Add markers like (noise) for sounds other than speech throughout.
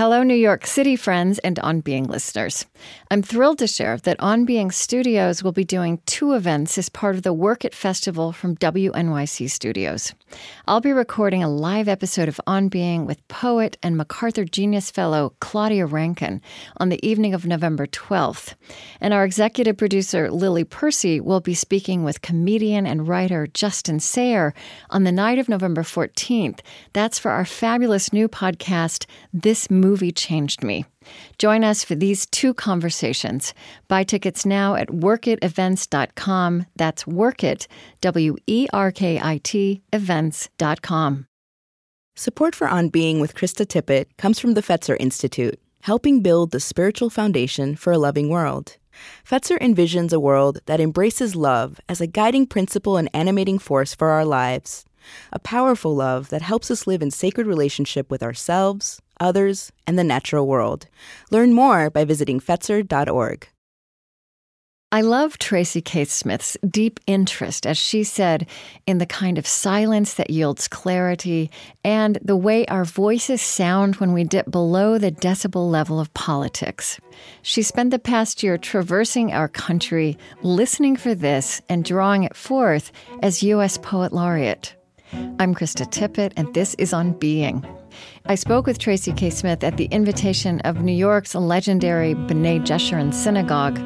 Hello, New York City friends and On Being listeners. I'm thrilled to share that On Being Studios will be doing two events as part of the Werk It Festival from WNYC Studios. I'll be recording a live episode of On Being with poet and MacArthur Genius Fellow Claudia Rankine on the evening of November 12th. And our executive producer, Lily Percy, will be speaking with comedian and writer Justin Sayre on the night of November 14th. That's for our fabulous new podcast, This movie changed me. Join us for these two conversations. Buy tickets now at werkitevents.com. That's werkit, W E R K I T, events.com. Support for On Being with Krista Tippett comes from the Fetzer Institute, helping build the spiritual foundation for a loving world. Fetzer envisions a world that embraces love as a guiding principle and animating force for our lives. A powerful love that helps us live in sacred relationship with ourselves, others, and the natural world. Learn more by visiting Fetzer.org. I love Tracy K. Smith's deep interest, as she said, in the kind of silence that yields clarity and the way our voices sound when we dip below the decibel level of politics. She spent the past year traversing our country, listening for this, and drawing it forth as U.S. Poet Laureate. I'm Krista Tippett, and this is On Being. I spoke with Tracy K. Smith at the invitation of New York's legendary B'nai Jeshurun Synagogue,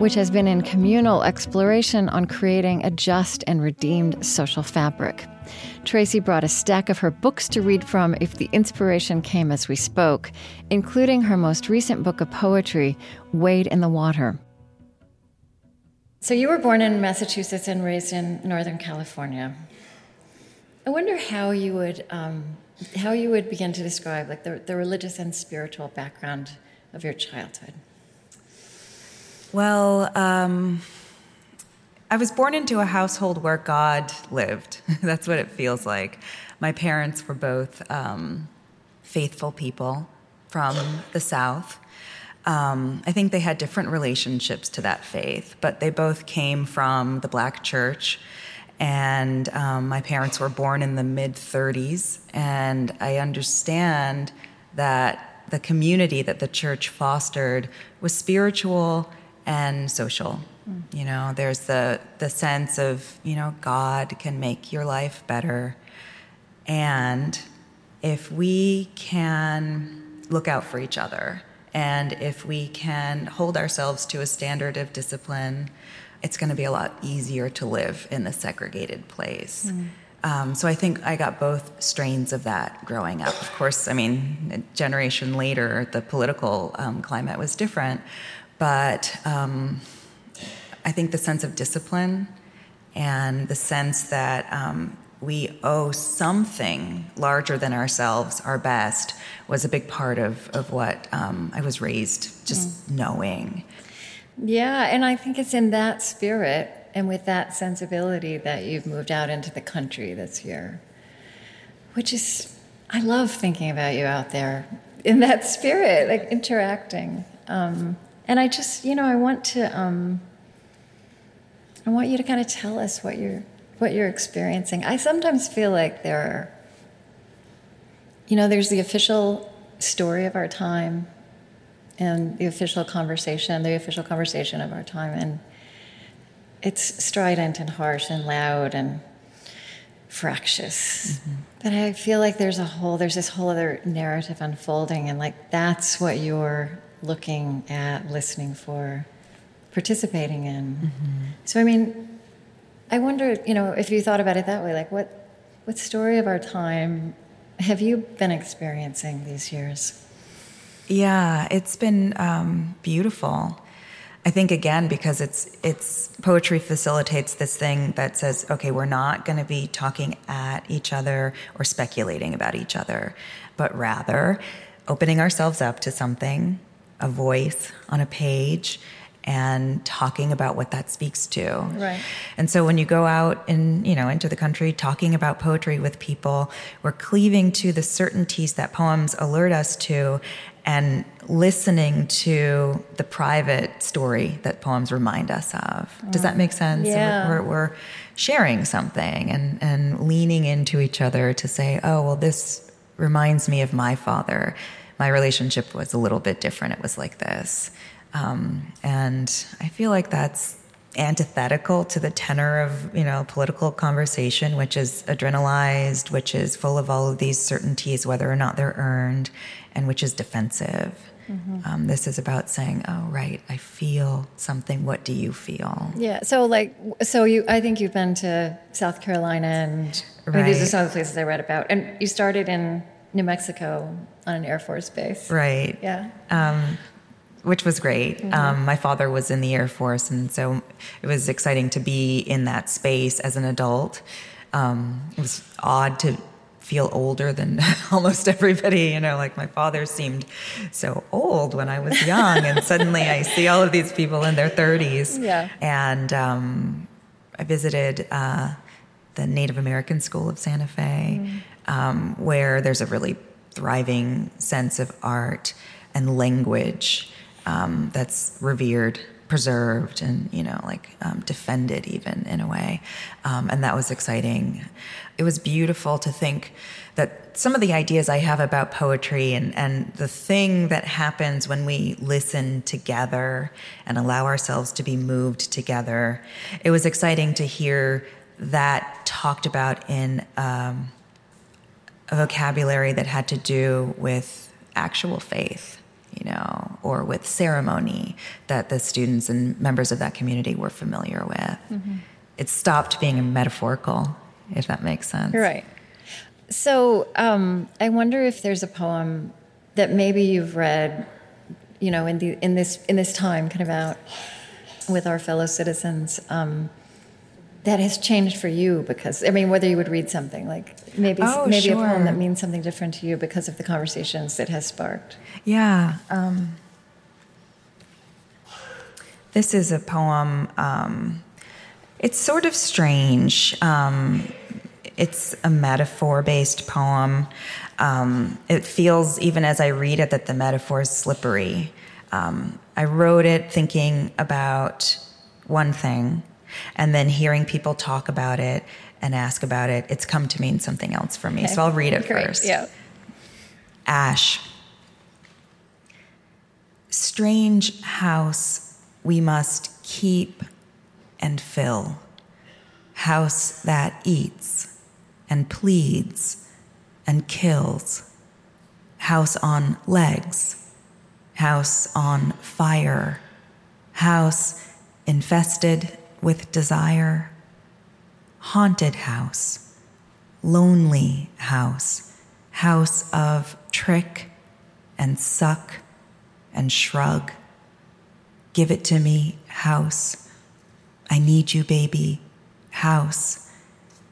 which has been in communal exploration on creating a just and redeemed social fabric. Tracy brought a stack of her books to read from if the inspiration came as we spoke, including her most recent book of poetry, Wade in the Water. So, you were born in Massachusetts and raised in Northern California. I wonder how you would um, how you would begin to describe like the, the religious and spiritual background of your childhood. Well, um, I was born into a household where God lived. (laughs) That's what it feels like. My parents were both um, faithful people from the South. Um, I think they had different relationships to that faith, but they both came from the black church and um, my parents were born in the mid 30s. And I understand that the community that the church fostered was spiritual and social. Mm. You know, there's the, the sense of, you know, God can make your life better. And if we can look out for each other, and if we can hold ourselves to a standard of discipline, it's going to be a lot easier to live in the segregated place. Mm. Um, so I think I got both strains of that growing up. Of course, I mean, a generation later, the political um, climate was different, but um, I think the sense of discipline and the sense that um, we owe something larger than ourselves, our best, was a big part of, of what um, I was raised just mm. knowing. Yeah, and I think it's in that spirit and with that sensibility that you've moved out into the country this year, which is, I love thinking about you out there in that spirit, like interacting. Um, and I just, you know, I want to, um, I want you to kind of tell us what you're, what you're experiencing. I sometimes feel like there are, you know, there's the official story of our time and the official conversation, the official conversation of our time. And it's strident and harsh and loud and fractious. Mm-hmm. But I feel like there's a whole, there's this whole other narrative unfolding, and like that's what you're looking at, listening for, participating in. Mm-hmm. So, I mean, I wonder, you know, if you thought about it that way, like what, what story of our time have you been experiencing these years? Yeah, it's been um, beautiful. I think again because it's it's poetry facilitates this thing that says, okay, we're not going to be talking at each other or speculating about each other, but rather opening ourselves up to something, a voice on a page, and talking about what that speaks to. Right. And so when you go out in, you know, into the country talking about poetry with people, we're cleaving to the certainties that poems alert us to and listening to the private story that poems remind us of. Does that make sense? Yeah. We're, we're, sharing something and, and leaning into each other to say, oh, well, this reminds me of my father. my relationship was a little bit different. It was like this. Um, and I feel like that's antithetical to the tenor of you know political conversation which is adrenalized which is full of all of these certainties whether or not they're earned and which is defensive mm-hmm. um, this is about saying oh right i feel something what do you feel yeah so like so you i think you've been to south carolina and right. I mean, these are some of the places i read about and you started in new mexico on an air force base right yeah um, which was great. Mm-hmm. Um, my father was in the Air Force, and so it was exciting to be in that space as an adult. Um, it was odd to feel older than (laughs) almost everybody. You know, like my father seemed so old when I was young, and suddenly I see all of these people in their 30s. Yeah. And um, I visited uh, the Native American School of Santa Fe, mm-hmm. where there's a really thriving sense of art and language um, that's revered, preserved, and you know, like um, defended even in a way. Um, and that was exciting. It was beautiful to think that some of the ideas I have about poetry and, and the thing that happens when we listen together and allow ourselves to be moved together, it was exciting to hear that talked about in um, a vocabulary that had to do with actual faith you know, or with ceremony that the students and members of that community were familiar with. Mm-hmm. It stopped being metaphorical, if that makes sense. Right. So um, I wonder if there's a poem that maybe you've read, you know, in the in this in this time, kind of out with our fellow citizens. Um, that has changed for you because I mean whether you would read something like maybe oh, maybe sure. a poem that means something different to you because of the conversations it has sparked. Yeah. Um, this is a poem. Um, it's sort of strange. Um, it's a metaphor based poem. Um, it feels, even as I read it, that the metaphor is slippery. Um, I wrote it thinking about one thing and then hearing people talk about it and ask about it, it's come to mean something else for me. Okay. So I'll read it Great. first. Yeah. Ash. Strange house we must keep and fill. House that eats and pleads and kills. House on legs. House on fire. House infested with desire, haunted house, lonely house, house of trick and suck and shrug. Give it to me, house. I need you, baby, house.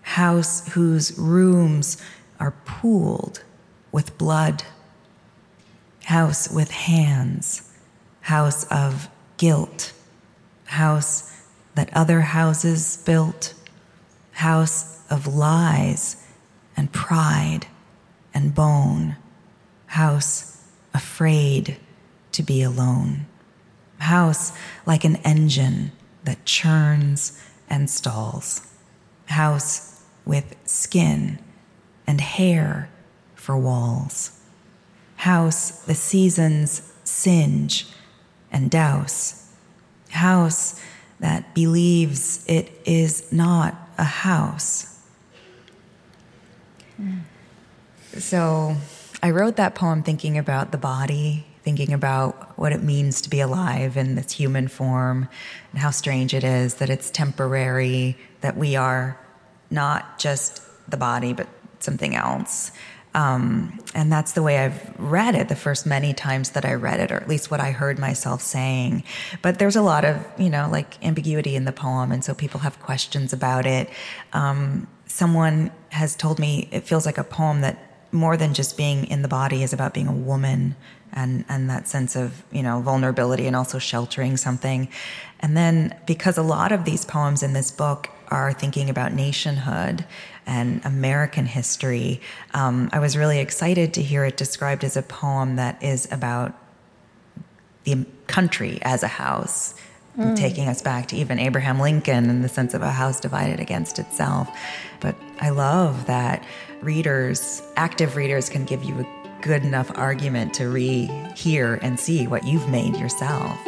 House whose rooms are pooled with blood. House with hands. House of guilt. House that other houses built, house of lies and pride and bone, house afraid to be alone, house like an engine that churns and stalls, house with skin and hair for walls, house the seasons singe and douse, house that believes it is not a house. Mm. So I wrote that poem thinking about the body, thinking about what it means to be alive in this human form, and how strange it is that it's temporary, that we are not just the body, but something else. Um, and that's the way I've read it the first many times that I read it, or at least what I heard myself saying. But there's a lot of, you know, like ambiguity in the poem. And so people have questions about it. Um, someone has told me it feels like a poem that more than just being in the body is about being a woman and, and that sense of, you know, vulnerability and also sheltering something. And then because a lot of these poems in this book are thinking about nationhood and American history, um, I was really excited to hear it described as a poem that is about the country as a house, mm. taking us back to even Abraham Lincoln in the sense of a house divided against itself. But I love that readers, active readers, can give you a good enough argument to rehear and see what you've made yourself.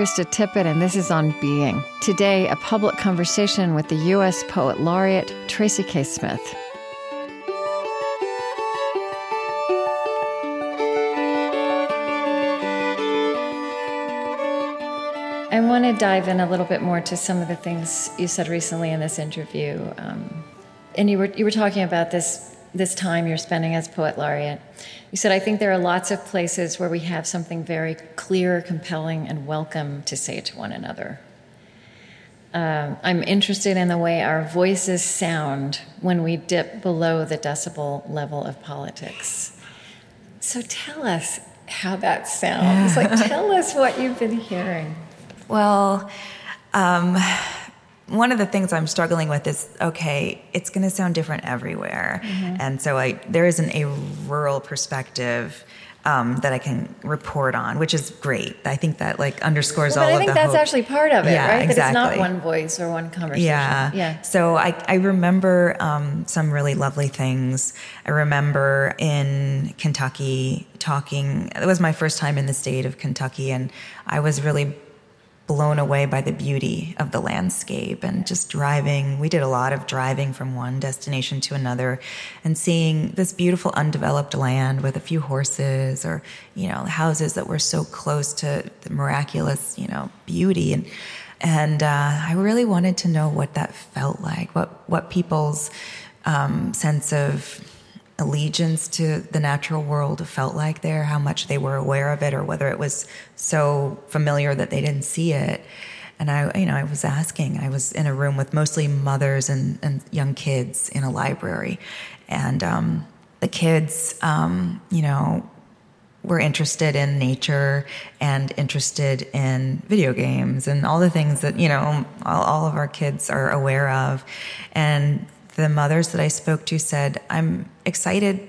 Krista Tippett, and this is On Being. Today, a public conversation with the U.S. Poet Laureate, Tracy K. Smith. I want to dive in a little bit more to some of the things you said recently in this interview. Um, and you were, you were talking about this, this time you're spending as Poet Laureate. You said, I think there are lots of places where we have something very clear, compelling, and welcome to say to one another. Um, I'm interested in the way our voices sound when we dip below the decibel level of politics. So tell us how that sounds. like, (laughs) tell us what you've been hearing. Well, um, one of the things I'm struggling with is okay, it's going to sound different everywhere, mm-hmm. and so I there isn't a rural perspective. Um, that I can report on, which is great. I think that like underscores well, all of the. I think that's hope. actually part of it, yeah, right? Exactly. That it's not one voice or one conversation. Yeah, yeah. So I I remember um, some really lovely things. I remember in Kentucky talking. It was my first time in the state of Kentucky, and I was really blown away by the beauty of the landscape and just driving. We did a lot of driving from one destination to another and seeing this beautiful undeveloped land with a few horses or, you know, houses that were so close to the miraculous, you know, beauty. And, and uh, I really wanted to know what that felt like, what, what people's um, sense of allegiance to the natural world felt like there, how much they were aware of it, or whether it was so familiar that they didn't see it. And I, you know, I was asking. I was in a room with mostly mothers and, and young kids in a library, and um, the kids, um, you know, were interested in nature and interested in video games and all the things that you know all, all of our kids are aware of, and the mothers that I spoke to said, I'm excited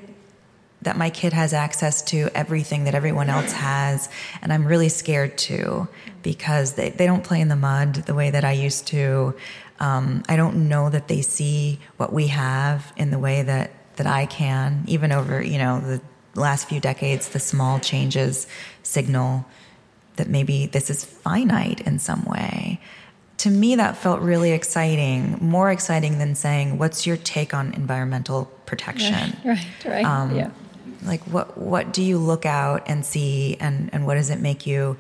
that my kid has access to everything that everyone else has. And I'm really scared too because they, they don't play in the mud the way that I used to. Um, I don't know that they see what we have in the way that, that I can, even over, you know, the last few decades, the small changes signal that maybe this is finite in some way to me, that felt really exciting, more exciting than saying, "What's your take on environmental protection?" (laughs) Right, right, um, yeah. Like, what what do you look out and see, and and what does it make you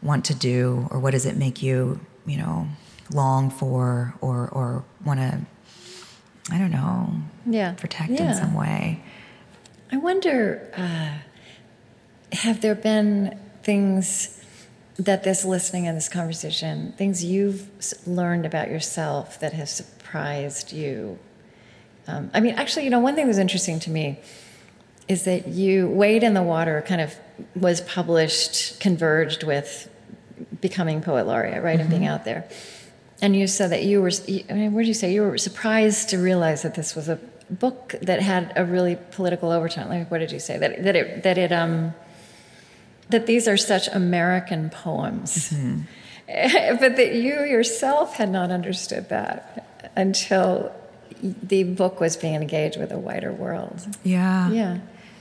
want to do, or what does it make you, you know, long for, or or want to, I don't know, yeah, protect yeah. in some way. I wonder, uh, have there been things? That this listening and this conversation, things you've learned about yourself that have surprised you. Um, I mean, actually, you know, one thing that's interesting to me is that you, Wade in the Water, kind of was published, converged with becoming poet laureate, right, mm-hmm. and being mm-hmm. out there. And you said that you were, I mean, what did you say? You were surprised to realize that this was a book that had a really political overtone. Like, what did you say? That, that it, that it, um, that these are such American poems, mm-hmm. (laughs) but that you yourself had not understood that until the book was being engaged with a wider world. Yeah. Yeah.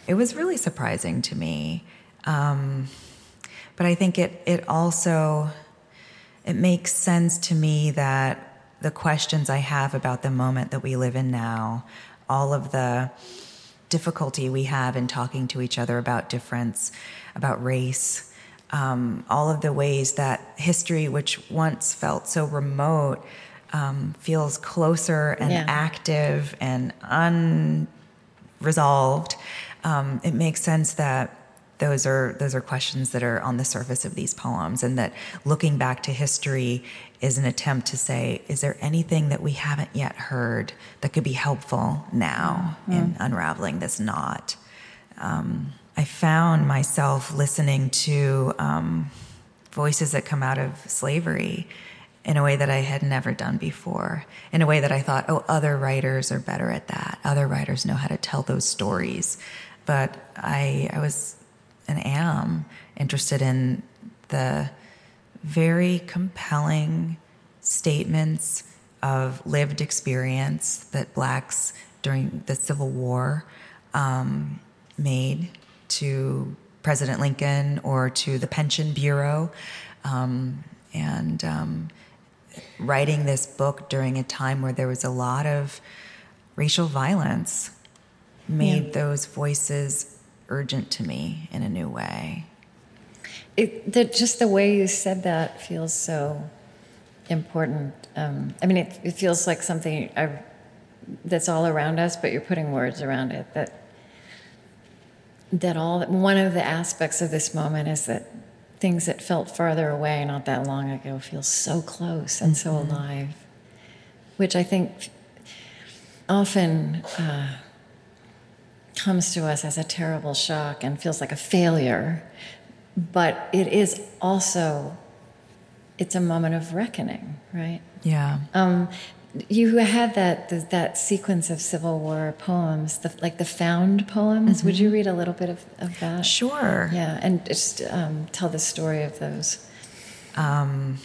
It was really surprising to me. Um, but I think it, it also it makes sense to me that the questions I have about the moment that we live in now, all of the difficulty we have in talking to each other about difference, about race, um, all of the ways that history, which once felt so remote, um, feels closer and yeah. active and unresolved. Um, it makes sense that those are those are questions that are on the surface of these poems and that looking back to history is an attempt to say is there anything that we haven't yet heard that could be helpful now mm-hmm. in unraveling this knot um, i found myself listening to um, voices that come out of slavery in a way that I had never done before, in a way that I thought, oh, other writers are better at that. Other writers know how to tell those stories. But I, I was and am interested in the very compelling statements of lived experience that blacks during the Civil War um, made to President Lincoln or to the Pension Bureau. Um, and um, writing this book during a time where there was a lot of racial violence made yeah. those voices urgent to me in a new way. It, the, just the way you said that feels so important. Um, I mean, it, it, feels like something I, that's all around us, but you're putting words around it. That that all one of the aspects of this moment is that things that felt farther away not that long ago feel so close and mm-hmm. so alive, which I think often uh, comes to us as a terrible shock and feels like a failure, but it is also it's a moment of reckoning, right? Yeah. Um, you had that that sequence of Civil War poems, the, like the found poems. Mm-hmm. Would you read a little bit of, of that? Sure. Yeah, and just um, tell the story of those. Um,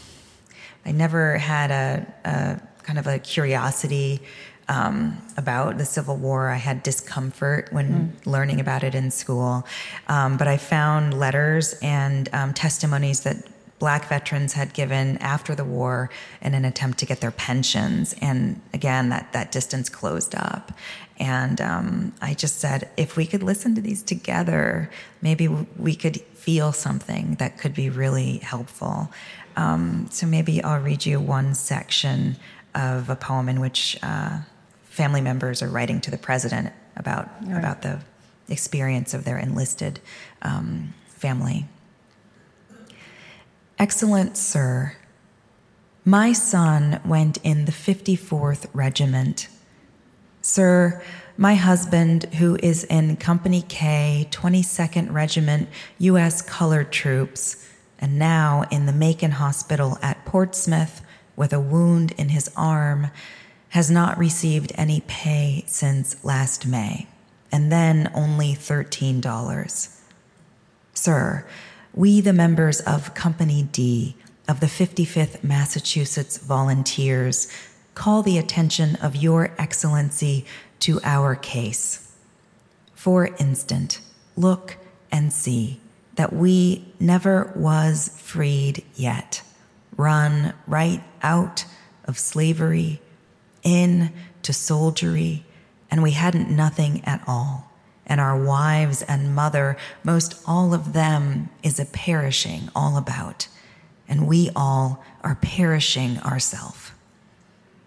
I never had a, a, kind of a curiosity um, about the Civil War. I had discomfort when mm. learning about it in school, um, but I found letters and um, testimonies that black veterans had given after the war in an attempt to get their pensions. And again, that, that distance closed up. And um, I just said, if we could listen to these together, maybe we could feel something that could be really helpful. Um, so maybe I'll read you one section of a poem in which uh, family members are writing to the president about right. about the experience of their enlisted um, family. Excellent Sir, my son went in the 54th Regiment. Sir, my husband, who is in Company K, 22nd Regiment, U.S. Colored Troops, and now in the Macon Hospital at Portsmouth with a wound in his arm, has not received any pay since last May, and then only $13. Sir, we, the members of Company D of the 55th Massachusetts Volunteers, call the attention of Your Excellency to our case. For instant, look and see that we never was freed yet, run right out of slavery, in to soldiery, and we hadn't nothing at all and our wives and mother, most all of them is a perishing all about, and we all are perishing ourselves.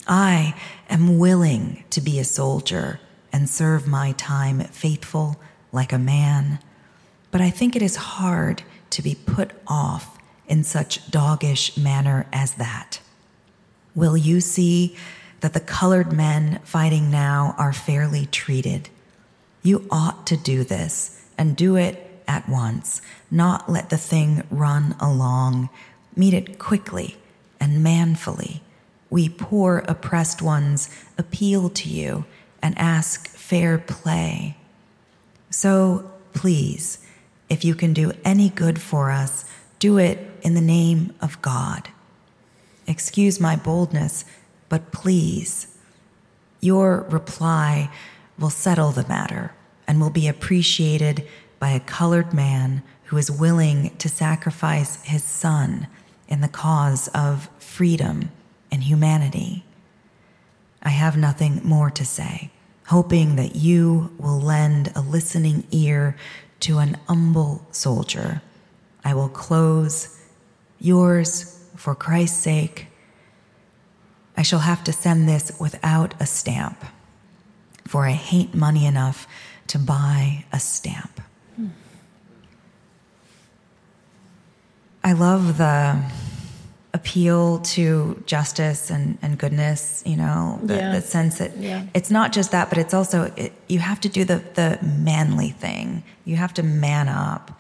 I am willing to be a soldier and serve my time faithful like a man, but I think it is hard to be put off in such doggish manner as that. Will you see that the colored men fighting now are fairly treated? You ought to do this and do it at once, not let the thing run along. Meet it quickly and manfully. We poor oppressed ones appeal to you and ask fair play. So please, if you can do any good for us, do it in the name of God. Excuse my boldness, but please. Your reply will settle the matter and will be appreciated by a colored man who is willing to sacrifice his son in the cause of freedom and humanity. I have nothing more to say, hoping that you will lend a listening ear to an humble soldier. I will close yours for Christ's sake. I shall have to send this without a stamp for I hate money enough to buy a stamp. Hmm. I love the appeal to justice and, and goodness, you know, the, yeah. the sense that yeah. it's not just that, but it's also, it, you have to do the, the manly thing. You have to man up.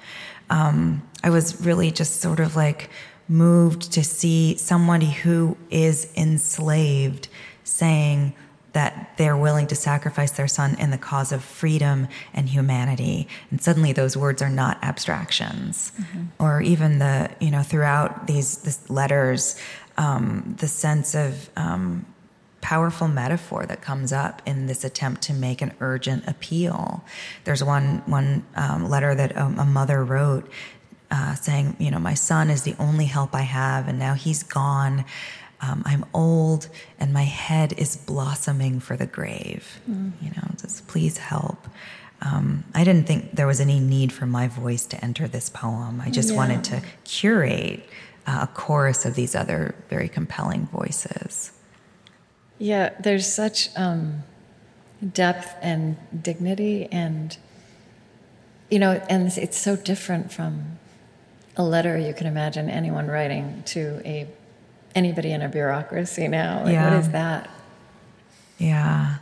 Um, I was really just sort of like moved to see somebody who is enslaved saying, that they're willing to sacrifice their son in the cause of freedom and humanity. And suddenly those words are not abstractions. Mm-hmm. Or even the, you know, throughout these, letters, um, the sense of um, powerful metaphor that comes up in this attempt to make an urgent appeal. There's one, one um, letter that a, a mother wrote uh, saying, you know, my son is the only help I have, and now he's gone. Um, I'm old and my head is blossoming for the grave. Mm. You know, just please help. Um, I didn't think there was any need for my voice to enter this poem. I just yeah. wanted to curate uh, a chorus of these other very compelling voices. Yeah, there's such um, depth and dignity, and you know, and it's so different from a letter you can imagine anyone writing to a anybody in a bureaucracy now. Like, yeah. What is that? Yeah.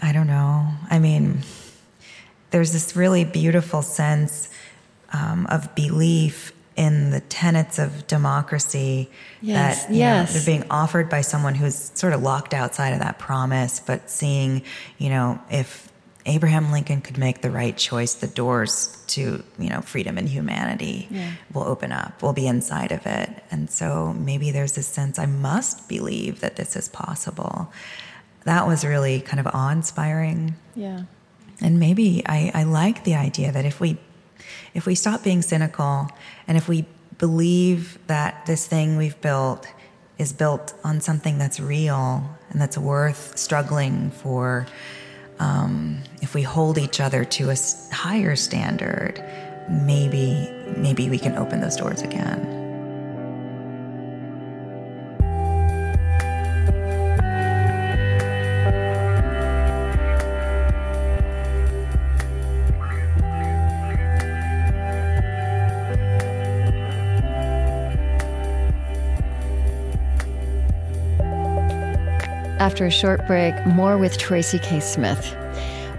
I don't know. I mean, there's this really beautiful sense um, of belief in the tenets of democracy yes, that yes. Know, they're being offered by someone who's sort of locked outside of that promise, but seeing, you know, if Abraham Lincoln could make the right choice, the doors to you know freedom and humanity yeah. will open up. We'll be inside of it, and so maybe there's this sense I must believe that this is possible. That was really kind of awe-inspiring. Yeah, and maybe I, I like the idea that if we if we stop being cynical and if we believe that this thing we've built is built on something that's real and that's worth struggling for um, if we hold each other to a higher standard, maybe maybe we can open those doors again. After a short break, more with Tracy K. Smith.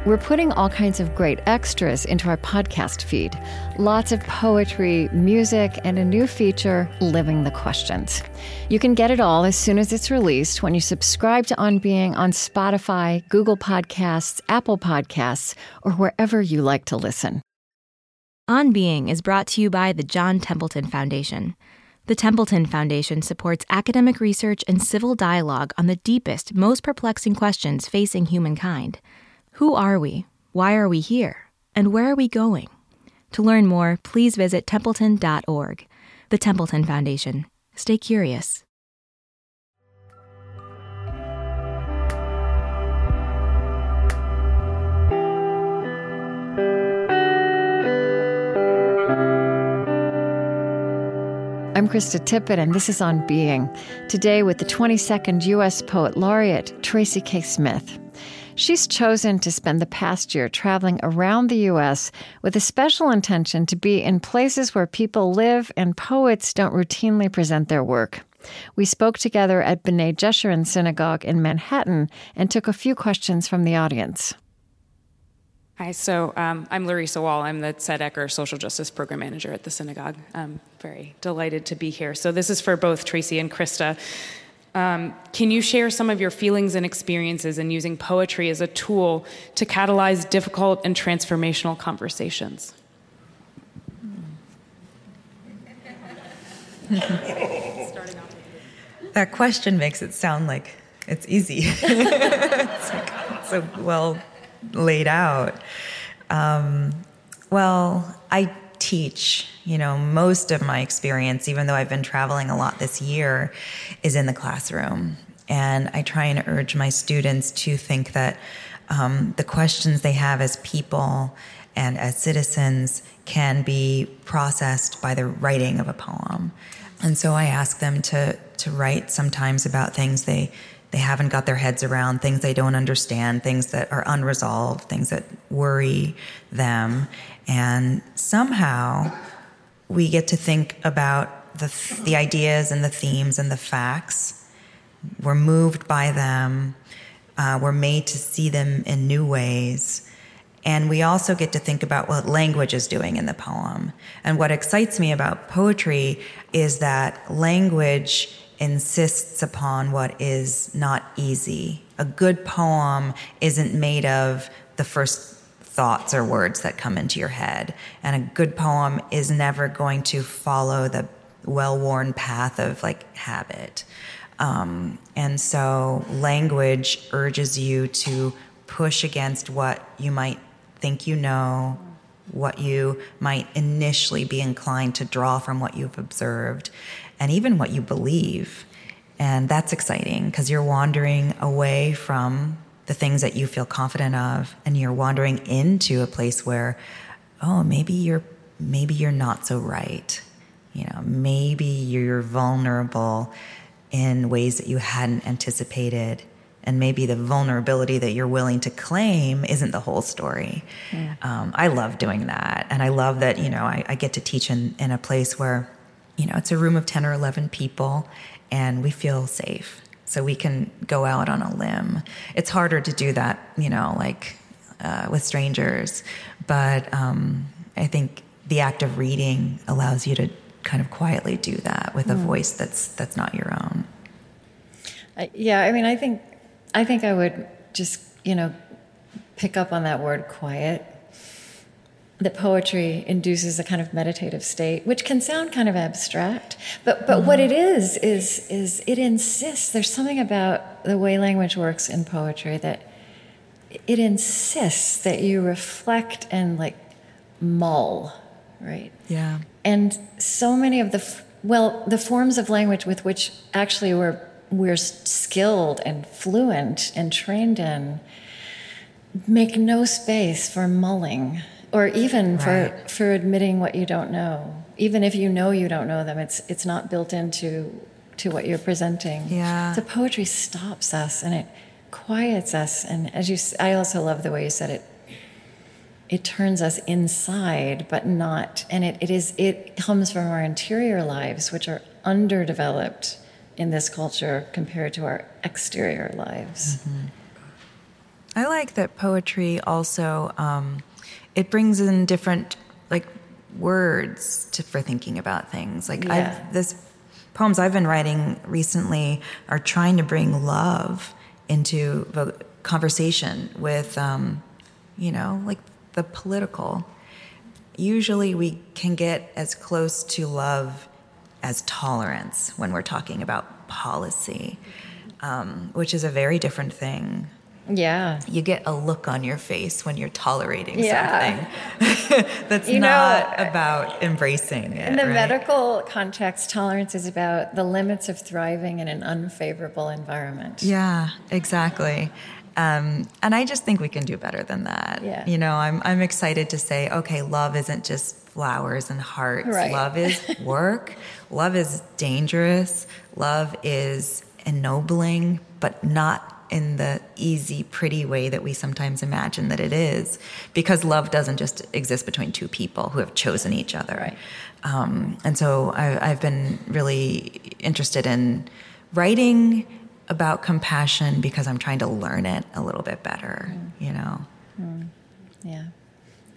We're putting all kinds of great extras into our podcast feed lots of poetry, music, and a new feature, Living the Questions. You can get it all as soon as it's released when you subscribe to On Being on Spotify, Google Podcasts, Apple Podcasts, or wherever you like to listen. On Being is brought to you by the John Templeton Foundation. The Templeton Foundation supports academic research and civil dialogue on the deepest, most perplexing questions facing humankind. Who are we? Why are we here? And where are we going? To learn more, please visit templeton.org. The Templeton Foundation. Stay curious. I'm Krista Tippett, and this is On Being. Today, with the 22nd U.S. Poet Laureate, Tracy K. Smith. She's chosen to spend the past year traveling around the U.S. with a special intention to be in places where people live and poets don't routinely present their work. We spoke together at B'nai Jeshurun Synagogue in Manhattan and took a few questions from the audience. Hi, so um, I'm Larissa Wall. I'm the Tzedek Social Justice Program Manager at the synagogue. I'm very delighted to be here. So this is for both Tracy and Krista. Um, can you share some of your feelings and experiences in using poetry as a tool to catalyze difficult and transformational conversations? (laughs) that question makes it sound like it's easy. (laughs) it's like so well laid out. Um, well, I teach. You know, most of my experience, even though I've been traveling a lot this year, is in the classroom. And I try and urge my students to think that um, the questions they have as people and as citizens can be processed by the writing of a poem. And so I ask them to to write sometimes about things they they haven't got their heads around, things they don't understand, things that are unresolved, things that worry them. And somehow we get to think about the, the ideas and the themes and the facts. We're moved by them. Uh, we're made to see them in new ways. And we also get to think about what language is doing in the poem. And what excites me about poetry is that language insists upon what is not easy. A good poem isn't made of the first thoughts or words that come into your head. And a good poem is never going to follow the well worn path of like habit. Um, and so language urges you to push against what you might think you know, what you might initially be inclined to draw from what you've observed, and even what you believe. And that's exciting because you're wandering away from the things that you feel confident of and you're wandering into a place where oh maybe you're maybe you're not so right you know maybe you're vulnerable in ways that you hadn't anticipated and maybe the vulnerability that you're willing to claim isn't the whole story. Yeah. Um, I love doing that, and I love that you know I, I get to teach in in a place where you know it's a room of ten or eleven people, and we feel safe, so we can go out on a limb. It's harder to do that, you know, like uh, with strangers, but um, I think the act of reading allows you to kind of quietly do that with a mm. voice that's that's not your own. Uh, yeah, I mean, I think I think I would just, you know, pick up on that word quiet. That poetry induces a kind of meditative state, which can sound kind of abstract, but but mm-hmm. what it is is is it insists. There's something about the way language works in poetry that it insists that you reflect and like mull, right? Yeah. And so many of the well, the forms of language with which actually we're we're skilled and fluent and trained in make no space for mulling or even right. for for admitting what you don't know even if you know you don't know them it's it's not built into to what you're presenting yeah the poetry stops us and it quiets us and as you i also love the way you said it it turns us inside but not and it, it is it comes from our interior lives which are underdeveloped in this culture compared to our exterior lives. Mm-hmm. I like that poetry also um, it brings in different like words to, for thinking about things. Like yeah. I've, this poems I've been writing recently are trying to bring love into the conversation with, um, you know, like the political. Usually we can get as close to love as tolerance when we're talking about policy, um, which is a very different thing. Yeah. You get a look on your face when you're tolerating yeah. something (laughs) that's you not know, about embracing it. In the right? medical context, tolerance is about the limits of thriving in an unfavorable environment. Yeah, exactly. Um, and I just think we can do better than that. Yeah. You know, I'm I'm excited to say, okay, love isn't just flowers and hearts. Right. Love is (laughs) work. love is dangerous. Love is ennobling, but not in the easy, pretty way that we sometimes imagine that it is, because love doesn't just exist between two people who have chosen each other. Right. Um, and so I, I've been really interested in writing about compassion because I'm trying to learn it a little bit better, mm. you know? Mm. Yeah.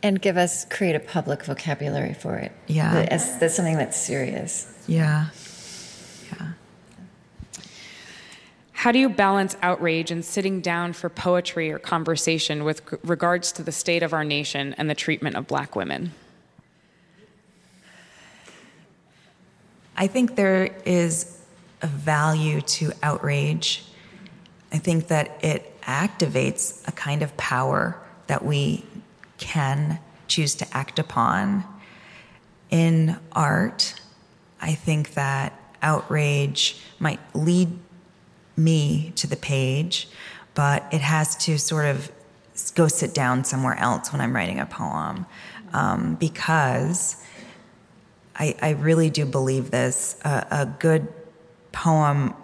And give us, create a public vocabulary for it. Yeah. That's, that's something that's serious. Yeah. Yeah. How do you balance outrage and sitting down for poetry or conversation with regards to the state of our nation and the treatment of black women? I think there is a value to outrage. I think that it activates a kind of power that we can choose to act upon. In art, I think that outrage might lead me to the page, but it has to sort of go sit down somewhere else when I'm writing a poem um, because I, I, really do believe this. a good poem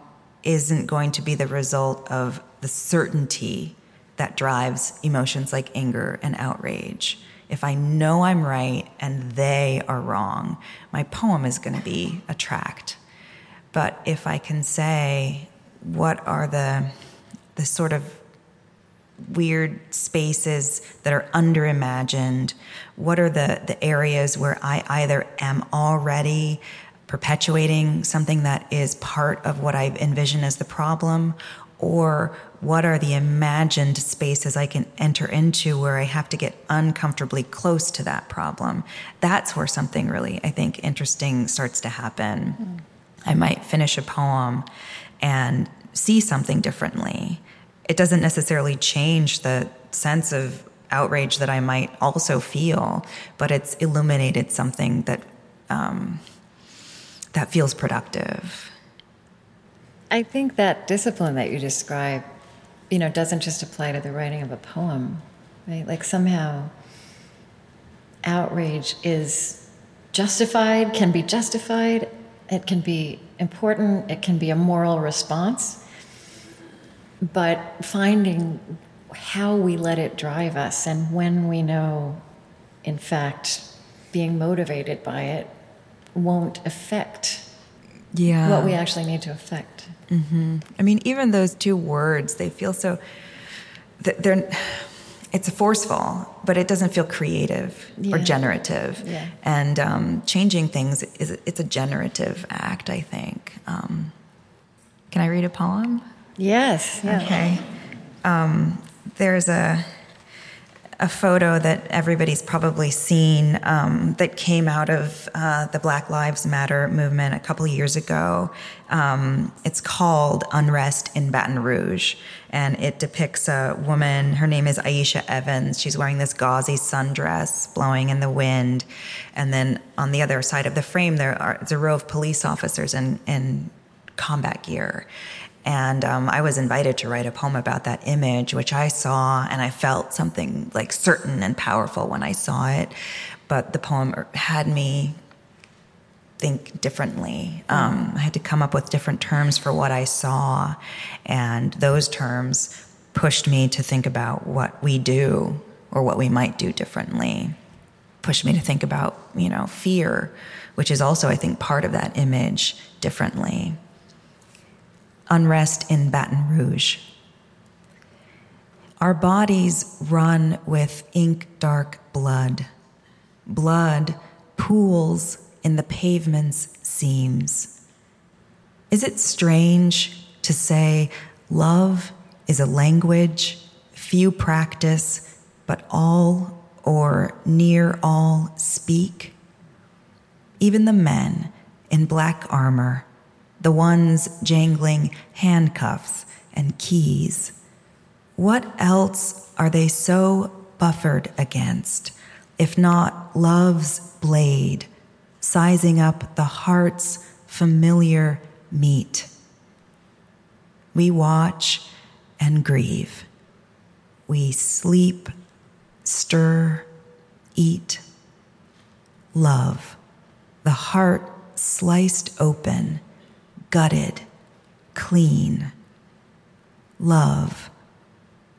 isn't going to be the result of the certainty that drives emotions like anger and outrage. If I know I'm right and they are wrong, my poem is going to be a tract. But if I can say, what are the, the sort of weird spaces that are underimagined? What are the, the areas where I either am already perpetuating something that is part of what I envision as the problem? Or what are the imagined spaces I can enter into where I have to get uncomfortably close to that problem? That's where something really, I think, interesting starts to happen. Mm. I might finish a poem and see something differently. It doesn't necessarily change the sense of outrage that I might also feel, but it's illuminated something that um, that feels productive. I think that discipline that you describe, you know, doesn't just apply to the writing of a poem, right? Like somehow outrage is justified, can be justified, it can be important, it can be a moral response. But finding how we let it drive us and when we know, in fact, being motivated by it won't affect yeah. what we actually need to affect. Mm-hmm. I mean, even those two words, they feel so. They're. It's forceful, but it doesn't feel creative yeah. or generative. Yeah. And um, changing things is it's a generative act. I think. Um, can I read a poem? Yes. Yeah. Okay. Um, there's a a photo that everybody's probably seen um, that came out of uh, the Black Lives Matter movement a couple years ago. Um, it's called Unrest in Baton Rouge, and it depicts a woman. Her name is Ieshia Evans. She's wearing this gauzy sundress, blowing in the wind, and then on the other side of the frame, there are a row of police officers in, in combat gear. And um, I was invited to write a poem about that image, which I saw, and I felt something like certain and powerful when I saw it. But the poem had me think differently. Um, I had to come up with different terms for what I saw, and those terms pushed me to think about what we do or what we might do differently. Pushed me to think about, you know, fear, which is also, I think, part of that image differently unrest in Baton Rouge. Our bodies run with ink dark blood. Blood pools in the pavement's seams. Is it strange to say love is a language few practice, but all or near all speak? Even the men in black armor the ones jangling handcuffs and keys. What else are they so buffered against, if not love's blade, sizing up the heart's familiar meat? We watch and grieve. We sleep, stir, eat, love, the heart sliced open gutted, clean, love,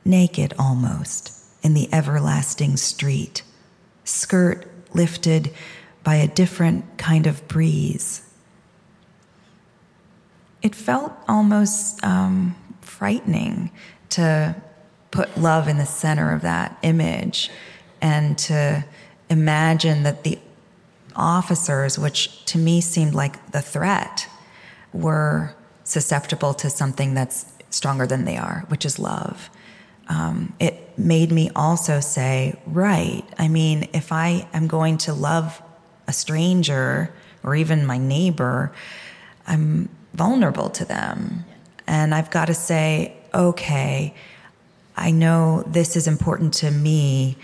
naked almost in the everlasting street, skirt lifted by a different kind of breeze. It felt almost um, frightening to put love in the center of that image and to imagine that the officers, which to me seemed like the threat, were susceptible to something that's stronger than they are, which is love. Um, it made me also say, right, I mean, if I am going to love a stranger or even my neighbor, I'm vulnerable to them. And I've got to say, okay, I know this is important to me,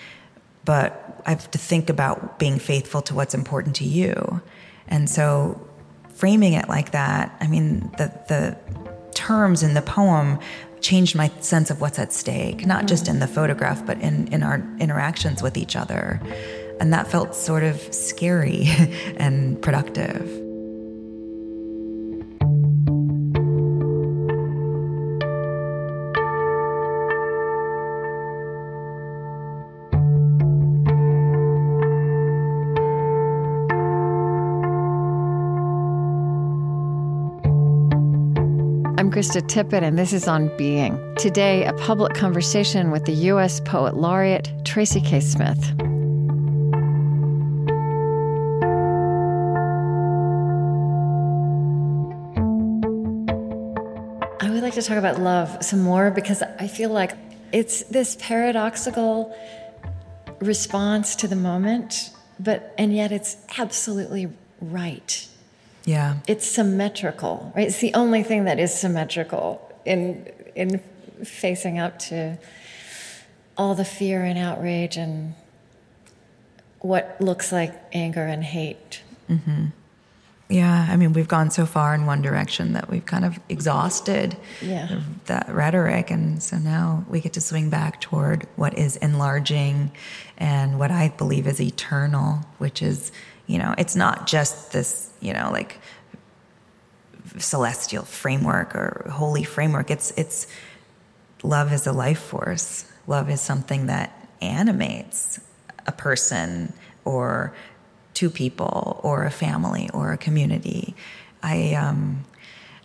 but I have to think about being faithful to what's important to you. And so framing it like that, I mean, the, the terms in the poem changed my sense of what's at stake, not just mm-hmm. in the photograph, but in, in our interactions with each other. And that felt sort of scary (laughs) and productive. I'm Krista Tippett, and this is On Being. Today, a public conversation with the U.S. Poet Laureate Tracy K. Smith. I would like to talk about love some more because I feel like it's this paradoxical response to the moment, but and yet it's absolutely right yeah. It's symmetrical, right? It's the only thing that is symmetrical in in facing up to all the fear and outrage and what looks like anger and hate. Mm-hmm. Yeah, I mean, we've gone so far in one direction that we've kind of exhausted yeah. that rhetoric. And so now we get to swing back toward what is enlarging and what I believe is eternal, which is, you know, it's not just this, you know, like celestial framework or holy framework. It's, it's love is a life force. Love is something that animates a person or two people or a family or a community. I um,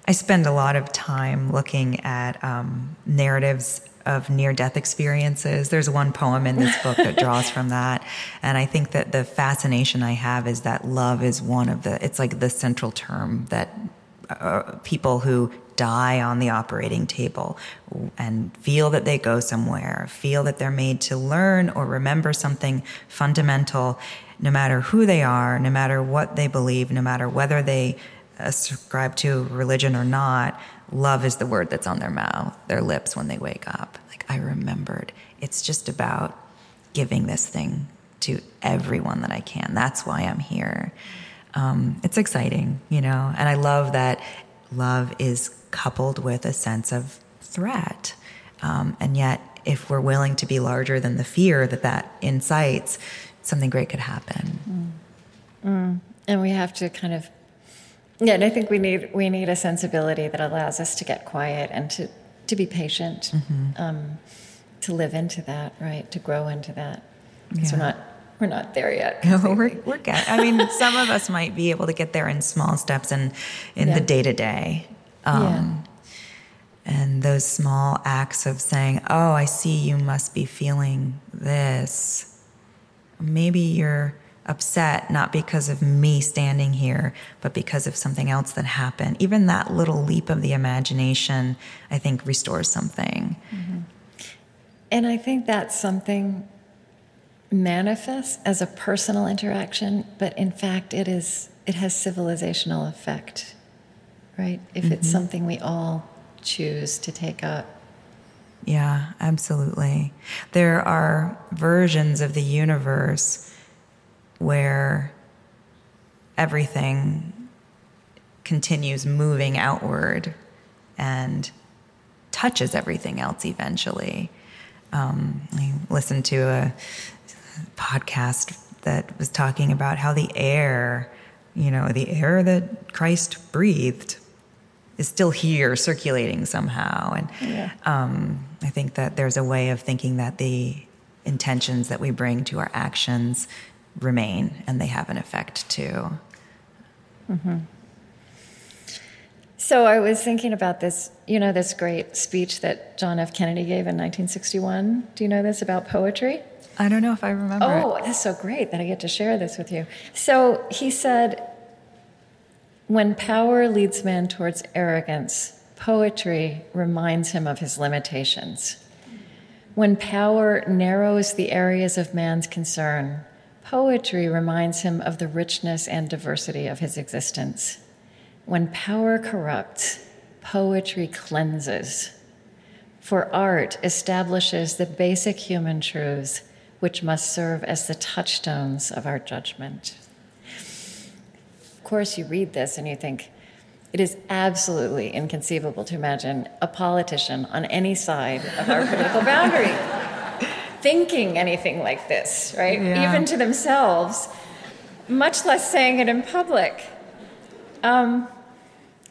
I spend a lot of time looking at um, narratives of near death experiences. There's one poem in this book that draws from that. And I think that the fascination I have is that love is one of the, it's like the central term that uh, people who die on the operating table and feel that they go somewhere, feel that they're made to learn or remember something fundamental no matter who they are, no matter what they believe, no matter whether they ascribe to religion or not, love is the word that's on their mouth, their lips when they wake up. Like, I remembered. It's just about giving this thing to everyone that I can. That's why I'm here. Um, it's exciting, you know, and I love that love is coupled with a sense of threat. Um, and yet, if we're willing to be larger than the fear that that incites, something great could happen. Mm. Mm. And we have to kind of, yeah. And I think we need we need a sensibility that allows us to get quiet and to to be patient, mm-hmm. um, to live into that, right? To grow into that. Yeah. we're not we're not there yet. No, (laughs) we're we're getting. I mean, some of us might be able to get there in small steps and in, in yeah. the day to day. And those small acts of saying, "Oh, I see you must be feeling this." maybe you're upset not because of me standing here, but because of something else that happened. Even that little leap of the imagination, I think, restores something. Mm-hmm. And I think that's something manifests as a personal interaction, but in fact, it is it has civilizational effect, right? If mm-hmm. it's something we all choose to take up. Yeah, absolutely. There are versions of the universe where everything continues moving outward and touches everything else eventually. Um, I listened to a podcast that was talking about how the air, you know, the air that Christ breathed is still here circulating somehow. And yeah. um, I think that there's a way of thinking that the intentions that we bring to our actions remain and they have an effect too. Mm-hmm. So I was thinking about this, you know, this great speech that John F. Kennedy gave in 1961. Do you know this about poetry? I don't know if I remember. Oh, it. that's so great that I get to share this with you. So he said, when power leads man towards arrogance, poetry reminds him of his limitations. When power narrows the areas of man's concern, poetry reminds him of the richness and diversity of his existence. When power corrupts, poetry cleanses. For art establishes the basic human truths which must serve as the touchstones of our judgment Of course, you read this and you think, it is absolutely inconceivable to imagine a politician on any side of our political boundary thinking anything like this, right? Yeah. Even to themselves, much less saying it in public. Um,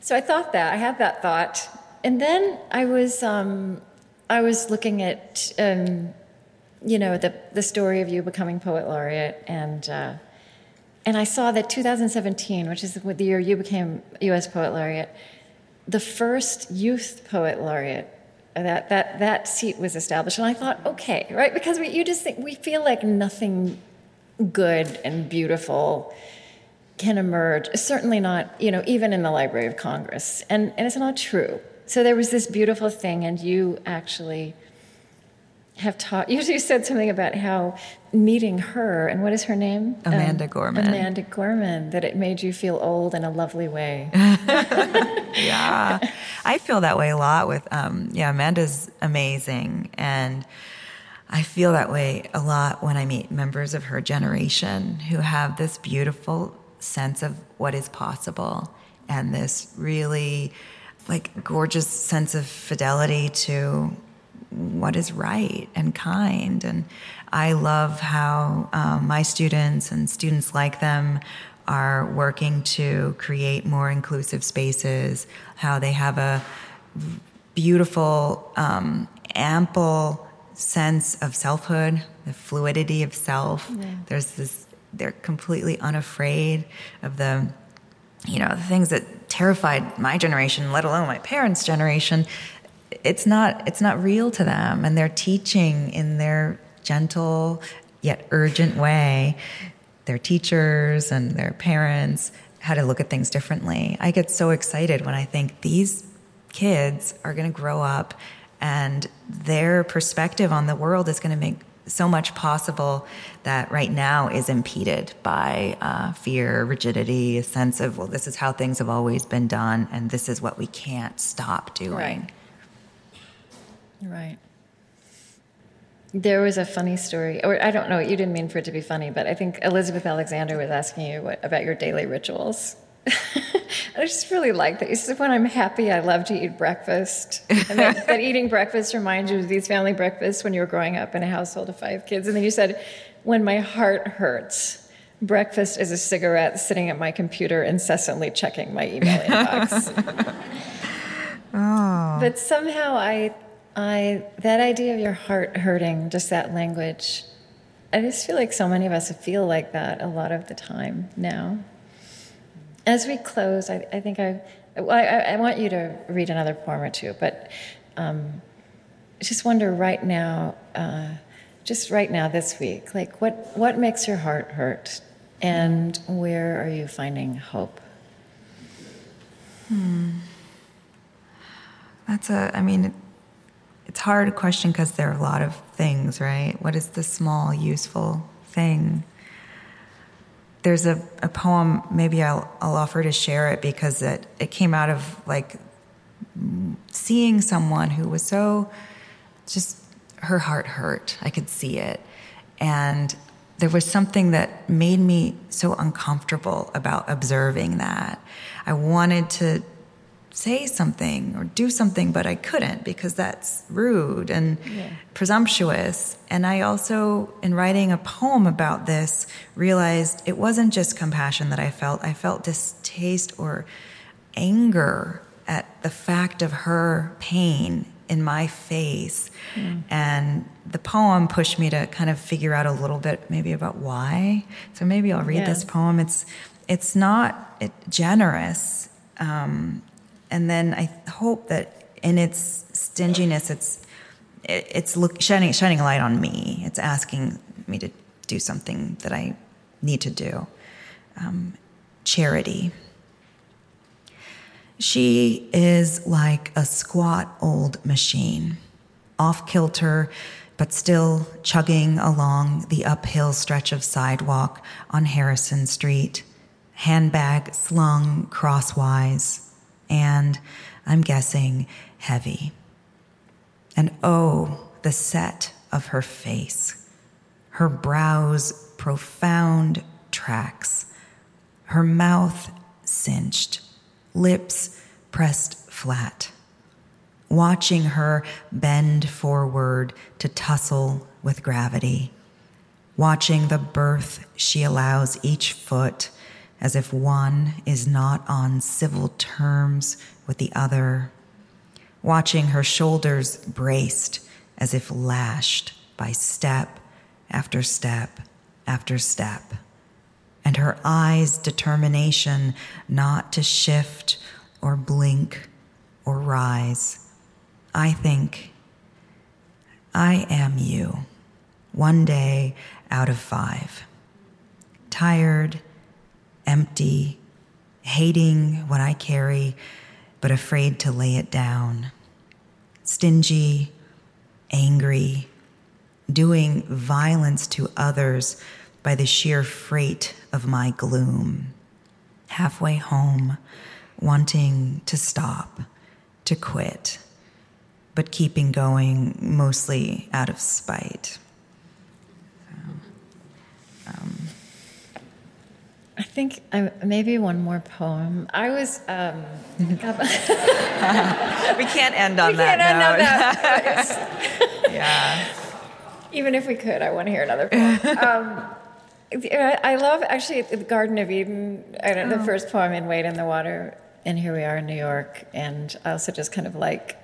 so I thought that I had that thought, and then I was um, I was looking at um, you know the the story of you becoming poet laureate and. Uh, and I saw that 2017, which is the year you became U.S. Poet Laureate, the first youth poet laureate Uh, that that that seat was established, and I thought, okay, right, because we, you just think we feel like nothing good and beautiful can emerge. Certainly not, you know, even in the Library of Congress, and and it's not true. so there was this beautiful thing, and you actually have taught. You, you said something about how meeting her and what is her name? Amanda um, Gorman. Amanda Gorman. That it made you feel old in a lovely way. (laughs) yeah, I feel that way a lot. With um, yeah, Amanda's amazing, and I feel that way a lot when I meet members of her generation who have this beautiful sense of what is possible and this really like gorgeous sense of fidelity to what is right and kind. And I love how um, my students and students like them are working to create more inclusive spaces, how they have a beautiful, um, ample sense of selfhood, the fluidity of self. Yeah. There's this, they're completely unafraid of the, you know, the things that terrified my generation, let alone my parents' generation. It's not, it's not real to them. And they're teaching in their gentle yet urgent way their teachers and their parents how to look at things differently. I get so excited when I think these kids are going to grow up and their perspective on the world is going to make so much possible that right now is impeded by uh, fear, rigidity, a sense of, well, this is how things have always been done, and this is what we can't stop doing. Right. Right. There was a funny story, or I don't know, you didn't mean for it to be funny, but I think Elizabeth Alexander was asking you what, about your daily rituals. (laughs) I just really like that. You said, when I'm happy, I love to eat breakfast. And that, (laughs) that, eating breakfast reminds you of these family breakfasts when you were growing up in a household of five kids. And then you said, when my heart hurts, breakfast is a cigarette sitting at my computer, incessantly checking my email inbox. (laughs) oh. But somehow I, I, that idea of your heart hurting, just that language, I just feel like so many of us feel like that a lot of the time now. As we close, I, I think I, I, I, want you to read another poem or two, but um, just wonder right now, uh, just right now this week, like what, what makes your heart hurt and where are you finding hope? Hmm. That's a, I mean, it's hard question because there are a lot of things, right? What is the small, useful thing? there's a, a poem, maybe I'll, I'll offer to share it because it, it came out of like seeing someone who was so just her heart hurt. I could see it. And there was something that made me so uncomfortable about observing that. I wanted to say something or do something, but I couldn't because that's rude and yeah. presumptuous. And I also, in writing a poem about this, realized it wasn't just compassion that I felt, I felt distaste or anger at the fact of her pain in my face. Mm. And the poem pushed me to kind of figure out a little bit maybe about why. So maybe I'll read this poem. It's it's not generous. Um, and then I hope that in its stinginess, it's it's look, shining shining a light on me. It's asking me to do something that I need to do. Um, charity. She is like a squat old machine, off kilter, but still chugging along the uphill stretch of sidewalk on Harrison Street, handbag slung crosswise and I'm guessing heavy. And oh, the set of her face, her brows profound tracks, her mouth cinched, lips pressed flat. Watching her bend forward to tussle with gravity, watching the berth she allows each foot as if one is not on civil terms with the other, watching her shoulders braced as if lashed by step after step after step, and her eyes' determination not to shift or blink or rise. I think, I am you, one day out of five. Tired empty, hating what I carry, but afraid to lay it down. Stingy, angry, doing violence to others by the sheer freight of my gloom. Halfway home, wanting to stop, to quit, but keeping going mostly out of spite. I think I, maybe one more poem. I was. Um, (laughs) we can't end on that. we that can't end on that. (laughs) yeah. Even if we could, I want to hear another poem. (laughs) um, I love actually the Garden of Eden. I don't, The first poem in Wade in the Water, and here we are in New York, and I also just kind of like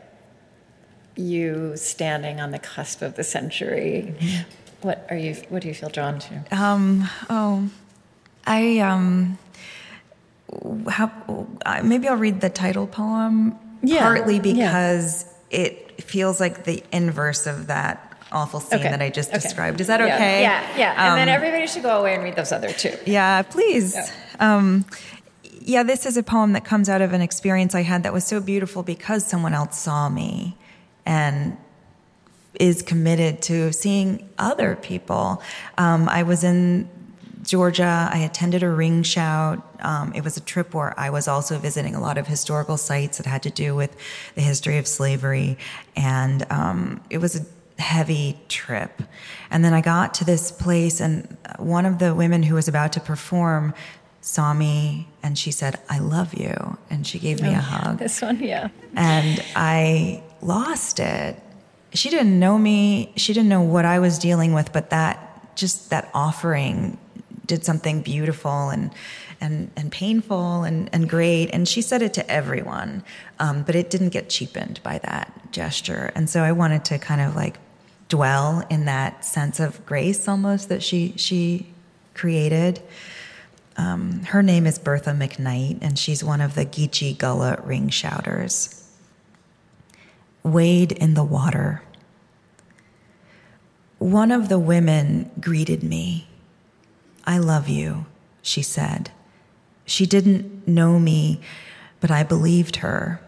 you standing on the cusp of the century. What are you? What do you feel drawn to? Um, oh, I um, how, maybe I'll read the title poem Yeah, partly yeah. because it feels like the inverse of that awful scene Okay, that I just okay. described. Is that Yeah, okay? Yeah, yeah. And then Um, everybody should go away and read those other two. Yeah, please. Yeah. Um, yeah, this is a poem that comes out of an experience I had that was so beautiful because someone else saw me and is committed to seeing other people. Um, I was in Georgia. I attended a ring shout. Um, it was a trip where I was also visiting a lot of historical sites that had to do with the history of slavery. And um, it was a heavy trip. And then I got to this place, and one of the women who was about to perform saw me and she said, I love you. And she gave me a hug This one, yeah. and I lost it. She didn't know me. She didn't know what I was dealing with, but that just that offering did something beautiful and and and painful and and great. And she said it to everyone, um, but it didn't get cheapened by that gesture. And so I wanted to kind of like dwell in that sense of grace almost that she she created. Um, her name is Bertha McKnight, and she's one of the Geechee Gullah ring shouters. Wade in the water. One of the women greeted me. I love you, she said. She didn't know me, but I believed her,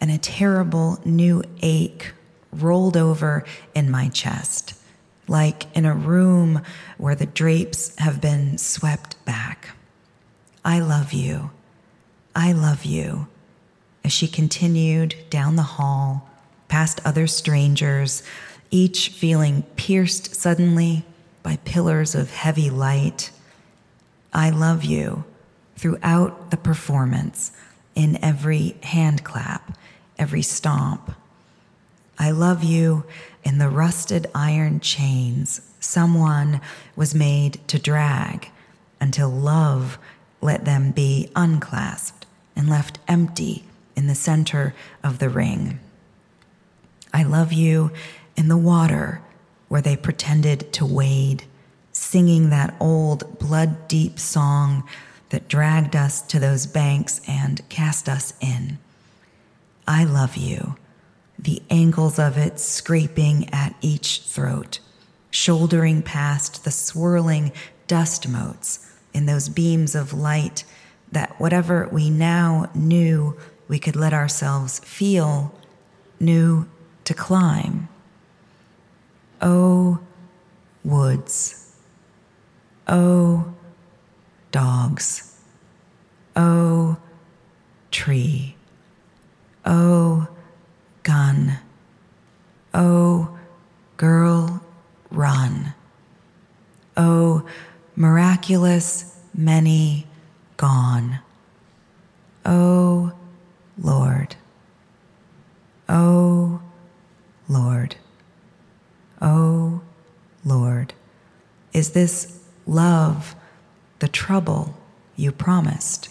and a terrible new ache rolled over in my chest, like in a room where the drapes have been swept back. I love you. I love you. As she continued down the hall, past other strangers, each feeling pierced suddenly by pillars of heavy light. I love you throughout the performance, in every hand clap, every stomp. I love you in the rusted iron chains someone was made to drag until love let them be unclasped and left empty in the center of the ring. I love you in the water where they pretended to wade, singing that old blood deep song that dragged us to those banks and cast us in. I love you, the angles of it scraping at each throat, shouldering past the swirling dust motes in those beams of light that whatever we now knew we could let ourselves feel, knew to climb. Oh, woods. Oh, dogs. Oh, tree. Oh, gun. Oh, girl, run. Oh, miraculous many gone. Oh, Lord. Oh, Lord. Oh, Lord. Is this love the trouble you promised?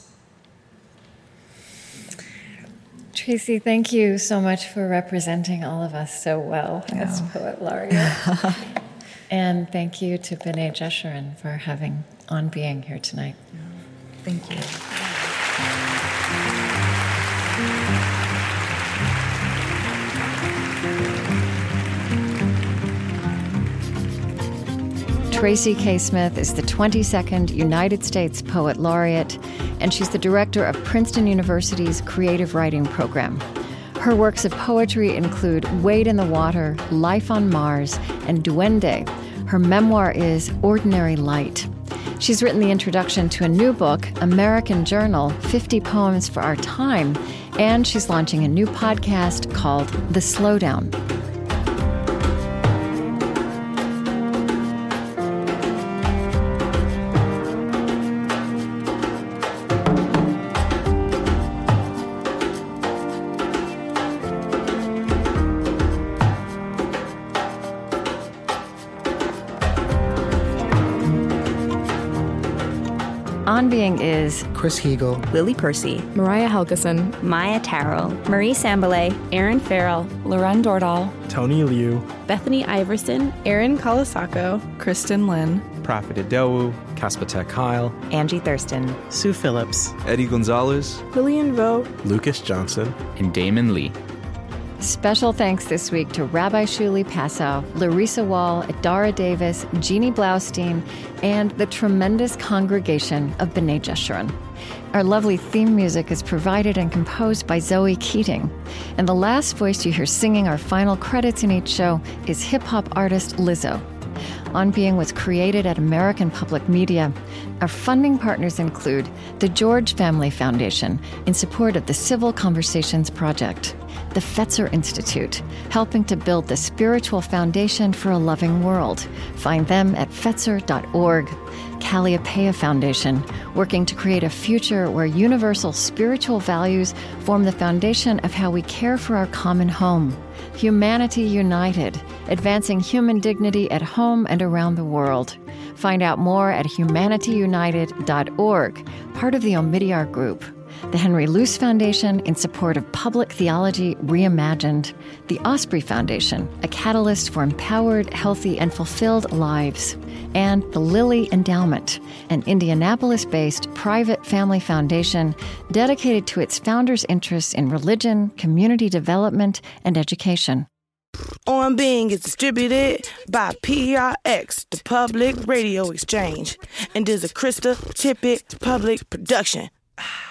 Tracy, thank you so much for representing all of us so well as poet laureate. (laughs) and thank you to B'nai Jeshurun for having on being here tonight. Thank you. Tracy K. Smith is the 22nd United States Poet Laureate, and she's the director of Princeton University's Creative Writing Program. Her works of poetry include Wade in the Water, Life on Mars, and Duende. Her memoir is Ordinary Light. She's written the introduction to a new book, American Journal 50 Poems for Our Time, and she's launching a new podcast called The Slowdown. On Being is Chris Heagle, Lily Percy, Mariah Helgeson, Maia Tarrell, Marie Sambilay, Aaron Farrell, Lauren Dordal, Tony Liu, Bethany Iverson, Erin Colasacco, Kristin Lin, Profit Idowu, Kaspatek Kyle, Angie Thurston, Sue Phillips, Eddie Gonzalez, Lillian Vo, Lucas Johnson, and Damon Lee. Special thanks this week to Rabbi Shuli Passow, Larissa Wall, Adara Davis, Jeannie Blaustein, and the tremendous congregation of B'nai Jeshurun. Our lovely theme music is provided and composed by Zoe Keating. And the last voice you hear singing our final credits in each show is hip hop artist Lizzo. On Being was created at American Public Media. Our funding partners include the George Family Foundation in support of the Civil Conversations Project, the Fetzer Institute, helping to build the spiritual foundation for a loving world. Find them at fetzer.org. Kalliopeia Foundation, working to create a future where universal spiritual values form the foundation of how we care for our common home. Humanity United, advancing human dignity at home and around the world. Find out more at humanityunited.org, part of the Omidyar Group. The Henry Luce Foundation in support of public theology reimagined. The Osprey Foundation, a catalyst for empowered, healthy, and fulfilled lives. And the Lilly Endowment, an Indianapolis based private family foundation dedicated to its founders' interests in religion, community development, and education. On Being is distributed by PRX, the Public Radio Exchange, and is a Krista Tippett public production. Ah.